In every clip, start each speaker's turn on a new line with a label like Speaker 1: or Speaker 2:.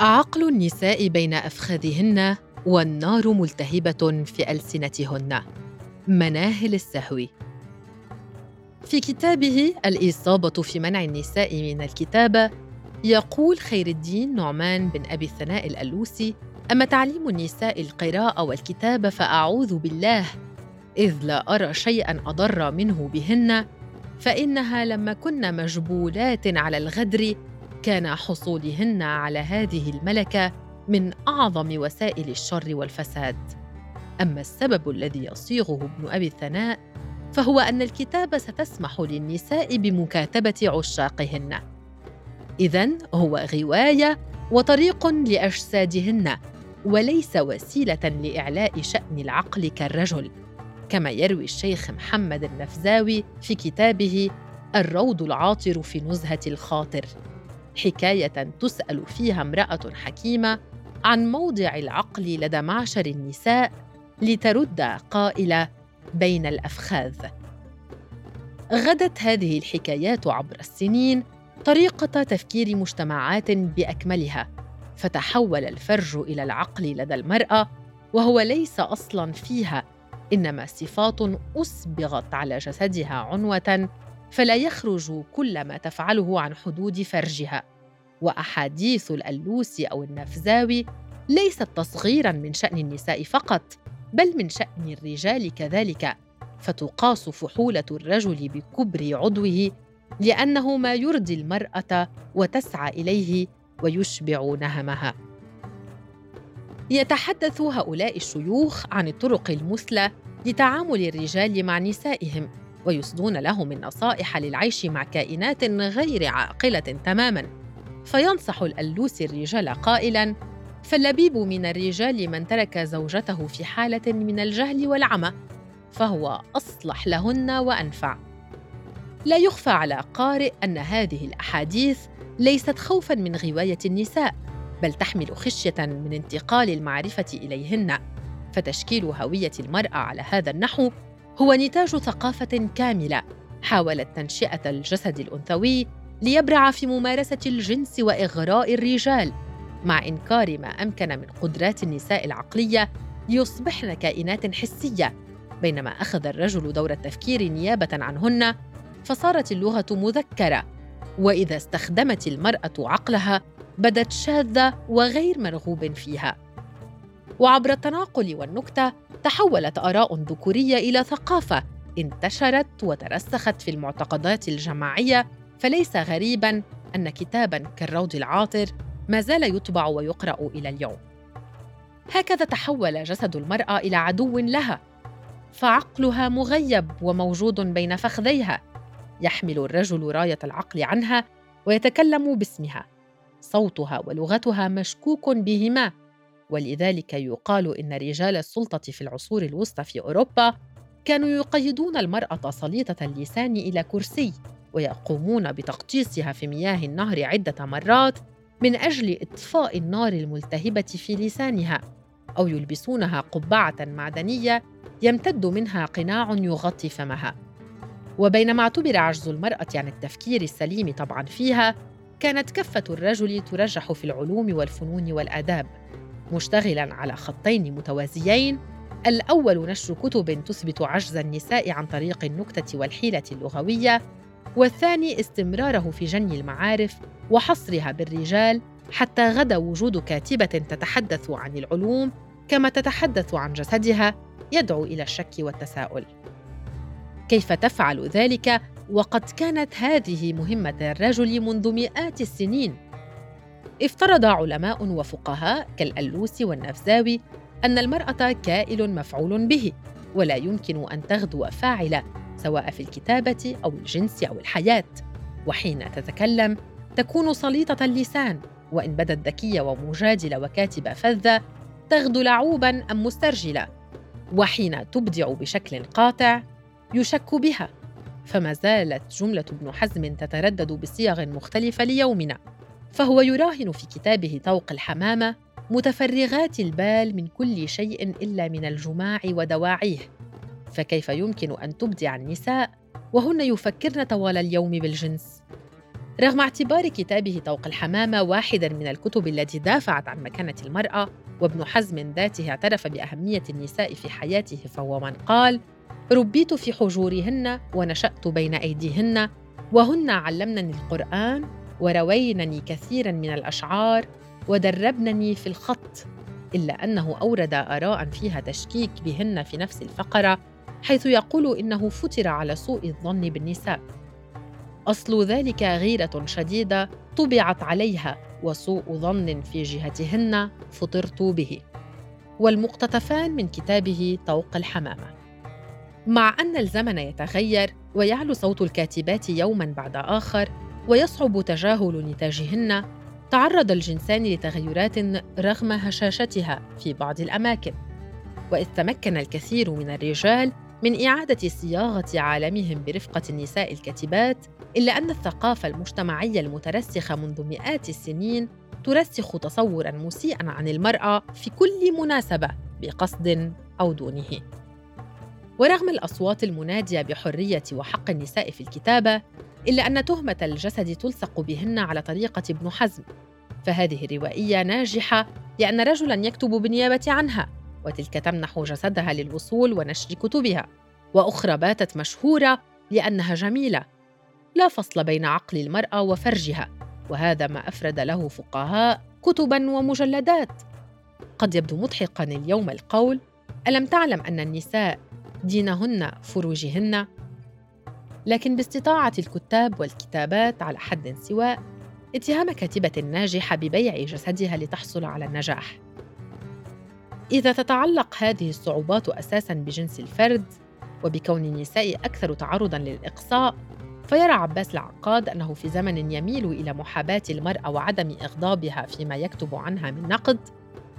Speaker 1: عقل النساء بين أفخاذهن والنار ملتهبة في ألسنتهن. مناهل السهو. في كتابه الإصابة في منع النساء من الكتابه يقول خير الدين نعمان بن أبي الثناء الألوسي أما تعليم النساء القراءة والكتابه فأعوذ بالله إذ لا أرى شيئا أضر منه بهن فإنها لما كن مجبولات على الغدر كان حصولهن على هذه الملكة من أعظم وسائل الشر والفساد. أما السبب الذي يصيغه ابن أبي الثناء فهو أن الكتابه ستسمح للنساء بمكاتبة عشاقهن. اذا هو غواية وطريق لأجسادهن وليس وسيلة لإعلاء شأن العقل كالرجل. كما يروي الشيخ محمد النفزاوي في كتابه الروض العاطر في نزهة الخاطر. حكاية تسأل فيها امرأة حكيمة عن موضع العقل لدى معشر النساء لترد قائله بين الأفخاذ. غدت هذه الحكايات عبر السنين طريقة تفكير مجتمعات بأكملها فتحول الفرج إلى العقل لدى المرأة وهو ليس أصلا فيها إنما صفات أسبغت على جسدها عنوة فلا يخرج كل ما تفعله عن حدود فرجها. وأحاديث الالوسي أو النفزاوي ليست تصغيرا من شأن النساء فقط بل من شأن الرجال كذلك. فتقاس فحولة الرجل بكبر عضوه لأنه ما يرضي المرأة وتسعى إليه ويشبع نهمها. يتحدث هؤلاء الشيوخ عن الطرق المثلى لتعامل الرجال مع نسائهم. ويسدون لهم النصائح للعيش مع كائنات غير عاقلة تماما. فينصح الالوسي الرجال قائلا فاللبيب من الرجال من ترك زوجته في حالة من الجهل والعمى فهو أصلح لهن وأنفع. لا يخفى على قارئ أن هذه الأحاديث ليست خوفا من غواية النساء بل تحمل خشية من انتقال المعرفة إليهن. فتشكيل هوية المرأة على هذا النحو هو نتاج ثقافة كاملة حاولت تنشئة الجسد الأنثوي ليبرع في ممارسة الجنس وإغراء الرجال مع إنكار ما أمكن من قدرات النساء العقلية ليصبحن كائنات حسية. بينما أخذ الرجل دور التفكير نيابة عنهن فصارت اللغة مذكرة. وإذا استخدمت المرأة عقلها بدت شاذة وغير مرغوب فيها. وعبر التناقل والنكتة تحولت آراء ذكورية إلى ثقافة انتشرت وترسخت في المعتقدات الجماعية فليس غريبا أن كتابا كالروض العاطر ما زال يطبع ويقرأ إلى اليوم. هكذا تحول جسد المرأة إلى عدو لها فعقلها مغيب وموجود بين فخذيها. يحمل الرجل راية العقل عنها ويتكلم باسمها. صوتها ولغتها مشكوك بهما. ولذلك يقال إن رجال السلطة في العصور الوسطى في أوروبا كانوا يقيدون المرأة صليطه اللسان إلى كرسي ويقومون بتغطيسها في مياه النهر عدة مرات من أجل إطفاء النار الملتهبة في لسانها أو يلبسونها قبعة معدنية يمتد منها قناع يغطي فمها. وبينما اعتبر عجز المرأة عن التفكير السليم طبعا فيها كانت كفة الرجل ترجح في العلوم والفنون والأداب. مشتغلا على خطين متوازيين. الأول نشر كتب تثبت عجز النساء عن طريق النكتة والحيلة اللغوية. والثاني استمراره في جني المعارف وحصرها بالرجال حتى غدا وجود كاتبة تتحدث عن العلوم كما تتحدث عن جسدها يدعو إلى الشك والتساؤل. كيف تفعل ذلك؟ وقد كانت هذه مهمة الرجل منذ مئات السنين. افترض علماء وفقهاء كالألوسي والنفزاوي أن المرأة كائن مفعول به ولا يمكن أن تغدو فاعلة سواء في الكتابة أو الجنس أو الحياة. وحين تتكلم تكون سليطة اللسان وإن بدت ذكية ومجادلة وكاتبة فذة تغدو لعوبا أم مسترجلة وحين تبدع بشكل قاطع يشك بها. فما زالت جملة ابن حزم تتردد بصيغ مختلفة ليومنا. فهو يراهن في كتابه طوق الحمامة متفرغات البال من كل شيء إلا من الجماع ودواعيه فكيف يمكن أن تبدع النساء وهن يفكرن طوال اليوم بالجنس؟ رغم اعتبار كتابه طوق الحمامة واحداً من الكتب التي دافعت عن مكانة المرأة وابن حزم ذاته اعترف بأهمية النساء في حياته فهو من قال ربيت في حجورهن ونشأت بين أيديهن وهن علمنني القرآن وروينني كثيرا من الأشعار ودربنني في الخط إلا أنه أورد آراء فيها تشكيك بهن في نفس الفقرة حيث يقول إنه فتر على سوء الظن بالنساء. أصل ذلك غيرة شديدة طبعت عليها وسوء ظن في جهتهن فطرت به. والمقتطفان من كتابه طوق الحمامة. مع أن الزمن يتغير ويعلو صوت الكاتبات يوما بعد آخر ويصعب تجاهل نتاجهن. تعرض الجنسان لتغيرات رغم هشاشتها في بعض الأماكن. واذ تمكن الكثير من الرجال من إعادة صياغة عالمهم برفقة النساء الكاتبات إلا أن الثقافة المجتمعية المترسخة منذ مئات السنين ترسخ تصورا مسيئا عن المرأة في كل مناسبة بقصد أو دونه. ورغم الأصوات المنادية بحرية وحق النساء في الكتابة إلا أن تهمة الجسد تلصق بهن على طريقة ابن حزم. فهذه الروائيه ناجحة لأن رجلا يكتب بالنيابة عنها وتلك تمنح جسدها للوصول ونشر كتبها. وأخرى باتت مشهورة لأنها جميلة. لا فصل بين عقل المرأة وفرجها وهذا ما أفرد له فقهاء كتبا ومجلدات. قد يبدو مضحكا اليوم القول ألم تعلم أن النساء دينهن فروجهن لكن باستطاعة الكتاب والكتابات على حد سواء اتهام كاتبة ناجحة ببيع جسدها لتحصل على النجاح. إذا تتعلق هذه الصعوبات أساسا بجنس الفرد وبكون النساء أكثر تعرضا للإقصاء فيرى عباس العقاد أنه في زمن يميل إلى محاباة المرأة وعدم إغضابها فيما يكتب عنها من نقد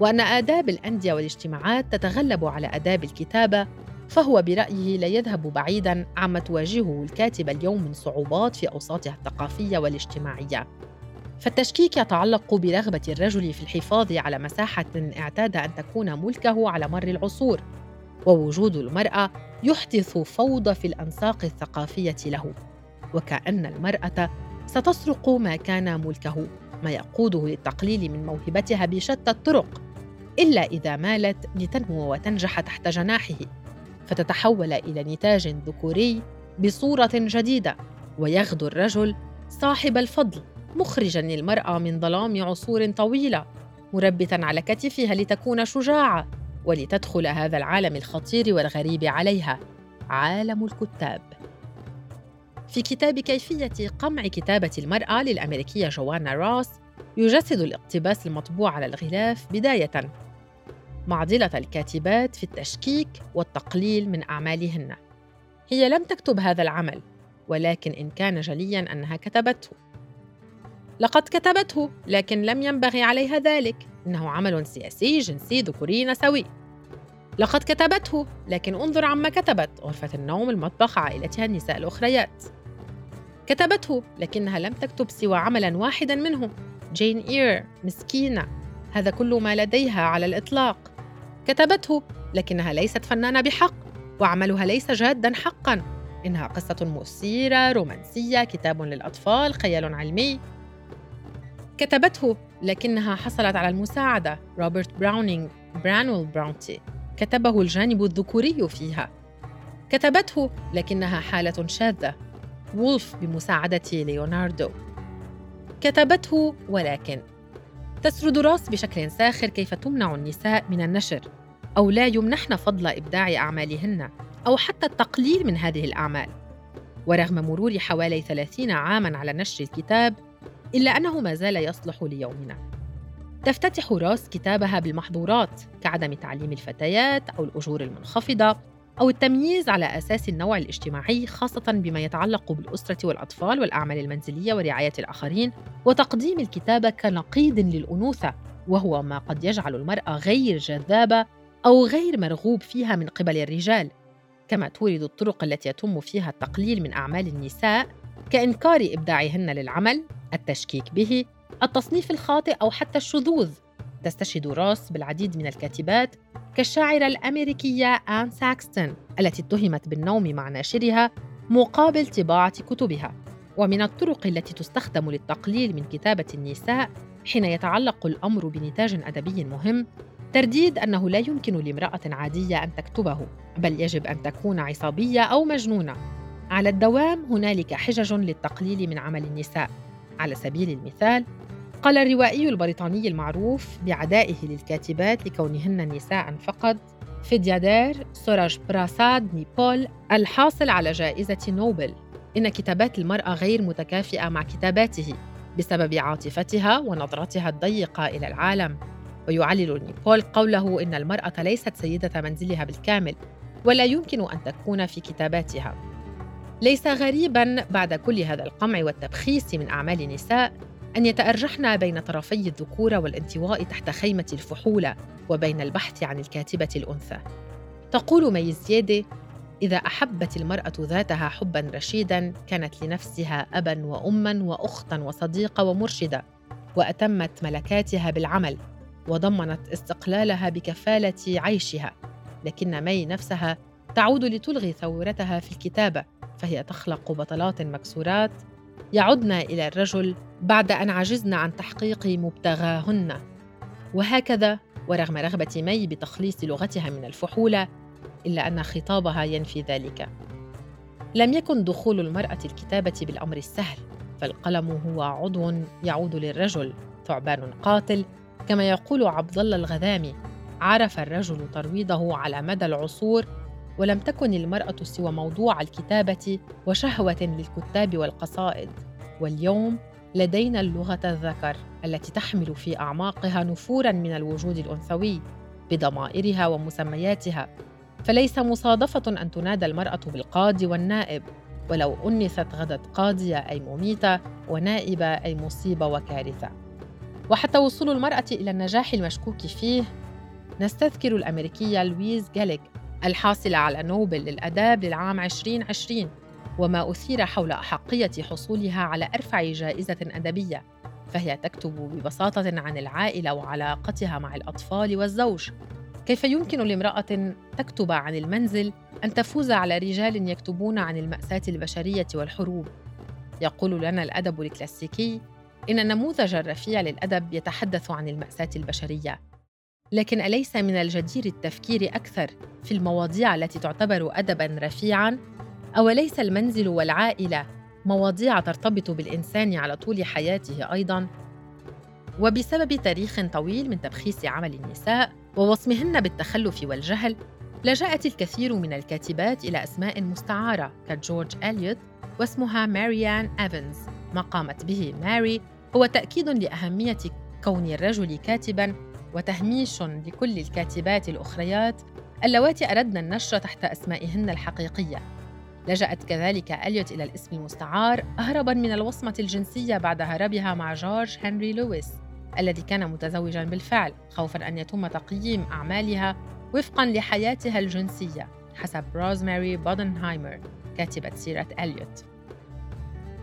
Speaker 1: وأن آداب الأندية والاجتماعات تتغلب على آداب الكتابة فهو برأيه لا يذهب بعيداً عما تواجهه الكاتب اليوم من صعوبات في أوساطها الثقافية والاجتماعية. فالتشكيك يتعلق برغبة الرجل في الحفاظ على مساحة اعتاد أن تكون ملكه على مر العصور، ووجود المرأة يحدث فوضى في الأنساق الثقافية له، وكأن المرأة ستسرق ما كان ملكه، ما يقوده للتقليل من موهبتها بشتى الطرق، إلا إذا مالت لتنمو وتنجح تحت جناحه فتتحول إلى نتاج ذكوري بصورة جديدة ويغدو الرجل صاحب الفضل مخرجا المراه من ظلام عصور طويلة مربتا على كتفها لتكون شجاعة ولتدخل هذا العالم الخطير والغريب عليها عالم الكتاب. في كتاب كيفية قمع كتابة المرأة للأمريكية جوانا راس يجسد الاقتباس المطبوع على الغلاف بداية. معضلة الكاتبات في التشكيك والتقليل من أعمالهن. هي لم تكتب هذا العمل ولكن إن كان جليا أنها كتبته. لقد كتبته لكن لم ينبغي عليها ذلك. إنه عمل سياسي جنسي ذكوري نسوي. لقد كتبته لكن انظر عما كتبت. غرفة النوم المطبخ عائلتها النساء الأخريات. كتبته لكنها لم تكتب سوى عملا واحدا منه جين إير مسكينة. هذا كل ما لديها على الإطلاق. كتبته لكنها ليست فنانة بحق وعملها ليس جادا حقا. إنها قصة مثيرة رومانسية كتاب للأطفال خيال علمي. كتبته لكنها حصلت على المساعدة. روبرت براونينغ برانويل برونتي كتبه الجانب الذكوري فيها. كتبته لكنها حالة شاذة. وولف بمساعدة ليوناردو. كتبته ولكن تسرد راس بشكل ساخر كيف تمنع النساء من النشر أو لا يمنحن فضل إبداع أعمالهن أو حتى التقليل من هذه الأعمال. ورغم مرور حوالي ثلاثين عاما على نشر الكتاب إلا أنه ما زال يصلح ليومنا. تفتتح راس كتابها بالمحظورات كعدم تعليم الفتيات أو الأجور المنخفضة. أو التمييز على أساس النوع الاجتماعي خاصة بما يتعلق بالأسرة والأطفال والأعمال المنزلية ورعاية الآخرين وتقديم الكتابة كنقيض للأنوثة وهو ما قد يجعل المرأة غير جذابة أو غير مرغوب فيها من قبل الرجال. كما تورد الطرق التي يتم فيها التقليل من أعمال النساء كإنكار إبداعهن للعمل التشكيك به التصنيف الخاطئ أو حتى الشذوذ. تستشهد راس بالعديد من الكاتبات كالشاعرة الأمريكية آن ساكستون التي اتهمت بالنوم مع ناشرها مقابل طباعة كتبها. ومن الطرق التي تستخدم للتقليل من كتابة النساء حين يتعلق الأمر بنتاج أدبي مهم ترديد أنه لا يمكن لامرأة عادية أن تكتبه بل يجب أن تكون عصابية أو مجنونة. على الدوام هنالك حجج للتقليل من عمل النساء. على سبيل المثال قال الروائي البريطاني المعروف بعدائه للكاتبات لكونهن نساء فقط. فيديادير سوراج براساد نيبول الحاصل على جائزة نوبل. إن كتابات المرأة غير متكافئة مع كتاباته بسبب عاطفتها ونظرتها الضيقة إلى العالم. ويعلل نيبول قوله إن المرأة ليست سيدة منزلها بالكامل ولا يمكن أن تكون في كتاباتها. ليس غريبا بعد كل هذا القمع والتبخيس من أعمال النساء أن يتأرجحن بين طرفي الذكورة والانطواء تحت خيمة الفحولة وبين البحث عن الكاتبة الأنثى. تقول مي زيادة إذا أحبت المرأة ذاتها حبا رشيدا كانت لنفسها أبا وأما وأختا وصديقة ومرشدة وأتمت ملكاتها بالعمل وضمنت استقلالها بكفالة عيشها. لكن مي نفسها تعود لتلغي ثورتها في الكتابة فهي تخلق بطلات مكسورات يعدن إلى الرجل بعد أن عجزن عن تحقيق مبتغاهن. وهكذا ورغم رغبة مي بتخليص لغتها من الفحولة إلا أن خطابها ينفي ذلك. لم يكن دخول المرأة الكتابة بالأمر السهل فالقلم هو عضو يعود للرجل ثعبان قاتل. كما يقول عبد الله الغذامي عرف الرجل ترويضه على مدى العصور ولم تكن المرأة سوى موضوع الكتابة وشهوة للكتاب والقصائد. واليوم لدينا اللغة الذكر التي تحمل في أعماقها نفورا من الوجود الأنثوي بضمائرها ومسمياتها. فليس مصادفة أن تنادى المرأة بالقاضي والنائب. ولو أنست غدت قاضية أي مميتة ونائبة أي مصيبة وكارثة. وحتى وصول المرأة إلى النجاح المشكوك فيه نستذكر الأمريكية لويز جاليك الحاصلة على نوبل للأداب للعام 2020 وما أثير حول أحقية حصولها على أرفع جائزة أدبية فهي تكتب ببساطة عن العائلة وعلاقتها مع الأطفال والزوج كيف يمكن لامرأة تكتب عن المنزل أن تفوز على رجال يكتبون عن المأساة البشرية والحروب؟ يقول لنا الأدب الكلاسيكي إن النموذج الرفيع للأدب يتحدث عن المأساة البشرية لكن أليس من الجدير التفكير أكثر في المواضيع التي تعتبر أدباً رفيعاً؟ أوليس المنزل والعائلة مواضيع ترتبط بالإنسان على طول حياته أيضاً؟ وبسبب تاريخ طويل من تبخيس عمل النساء ووصمهن بالتخلف والجهل لجأت الكثير من الكاتبات إلى أسماء مستعارة كجورج إليوت واسمها ماريان إيفنز ما قامت به ماري هو تأكيد لأهمية كون الرجل كاتباً وتهميش لكل الكاتبات الأخريات اللواتي أردن النشر تحت أسمائهن الحقيقية. لجأت كذلك أليوت إلى الاسم المستعار هرباً من الوصمة الجنسية بعد هربها مع جورج هنري لويس الذي كان متزوجاً بالفعل خوفاً أن يتم تقييم أعمالها وفقاً لحياتها الجنسية حسب روزماري بودنهايمر كاتبة سيرة أليوت.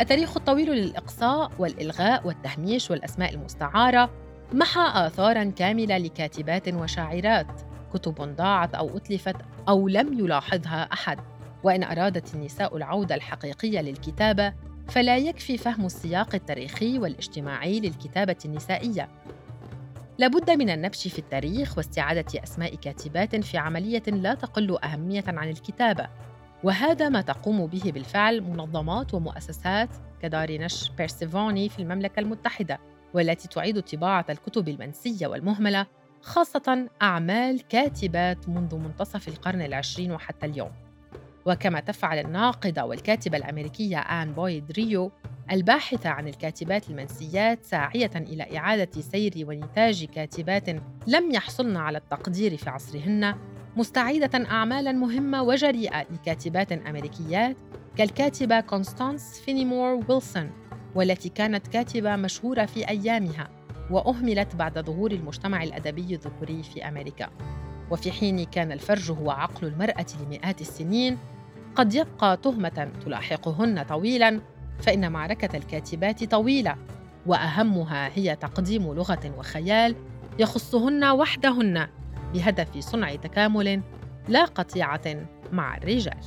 Speaker 1: التاريخ الطويل للإقصاء والإلغاء والتهميش والأسماء المستعارة محى آثاراً كاملة لكاتبات وشاعرات. كتب ضاعت أو أتلفت أو لم يلاحظها أحد. وإن أرادت النساء العودة الحقيقية للكتابة فلا يكفي فهم السياق التاريخي والاجتماعي للكتابة النسائية. لابد من النبش في التاريخ واستعادة أسماء كاتبات في عملية لا تقل أهمية عن الكتابة. وهذا ما تقوم به بالفعل منظمات ومؤسسات كدار نشر بيرسيفوني في المملكة المتحدة. والتي تعيد طباعة الكتب المنسية والمهملة خاصة أعمال كاتبات منذ منتصف القرن العشرين وحتى اليوم. وكما تفعل الناقدة والكاتبة الأمريكية آن بويد ريو الباحثة عن الكاتبات المنسيات ساعية إلى إعادة سير ونتاج كاتبات لم يحصلن على التقدير في عصرهن مستعيدة أعمالا مهمة وجريئة لكاتبات أمريكيات كالكاتبة كونستانس فينيمور ويلسون. والتي كانت كاتبة مشهورة في أيامها وأهملت بعد ظهور المجتمع الأدبي الذكوري في أمريكا. وفي حين كان الفرج هو عقل المرأة لمئات السنين قد يبقى تهمة تلاحقهن طويلاً فإن معركة الكاتبات طويلة وأهمها هي تقديم لغة وخيال يخصهن وحدهن بهدف صنع تكامل لا قطيعة مع الرجال.